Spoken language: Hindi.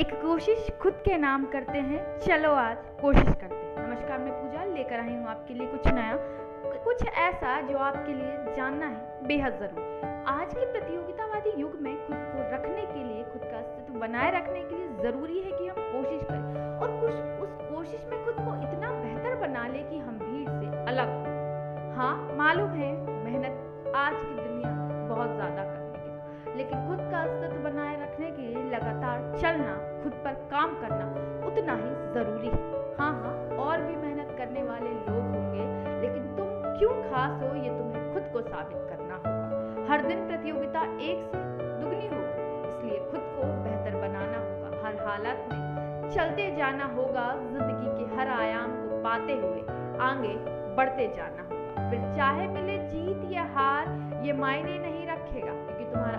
एक कोशिश खुद के नाम करते हैं। चलो आज कोशिश करते हैं। नमस्कार, मैं पूजा लेकर आई हूँ आपके लिए कुछ नया। कुछ ऐसा जो आपके लिए जानना है, बेहद ज़रूरी आज के प्रतियोगितावादी युग में खुद को रखने के लिए, खुद का अस्तित्व बनाए रखने के लिए ज़रूरी है कि हम कोशिश करें। और कुछ उस कोशिश में खुद को इतना बेहतर बना ले कि हम भीड़ से अलग हो। हाँ मालूम है, मेहनत आज की दुनिया बहुत ज़्यादा करने की। लेकिन खुद का अस्तित्व बनाए रखने के लिए लगातार चलना खुद पर काम करना उतना ही ज़रूरी है। हाँ हाँ और भी मेहनत करने वाले लोग होंगे, लेकिन तुम क्यों खास हो ये तुम्हें खुद को साबित करना होगा। हर दिन प्रतियोगिता एक से दुगनी होगी, इसलिए खुद को बेहतर बनाना होगा। हर हालत में चलते जाना होगा, ज़िंदगी के हर आयाम को पाते हुए आगे बढ़ते जाना होगा। फिर चाहे मिले जीत या हार, ये मायने नहीं रखेगा, क्योंकि तुम्हारा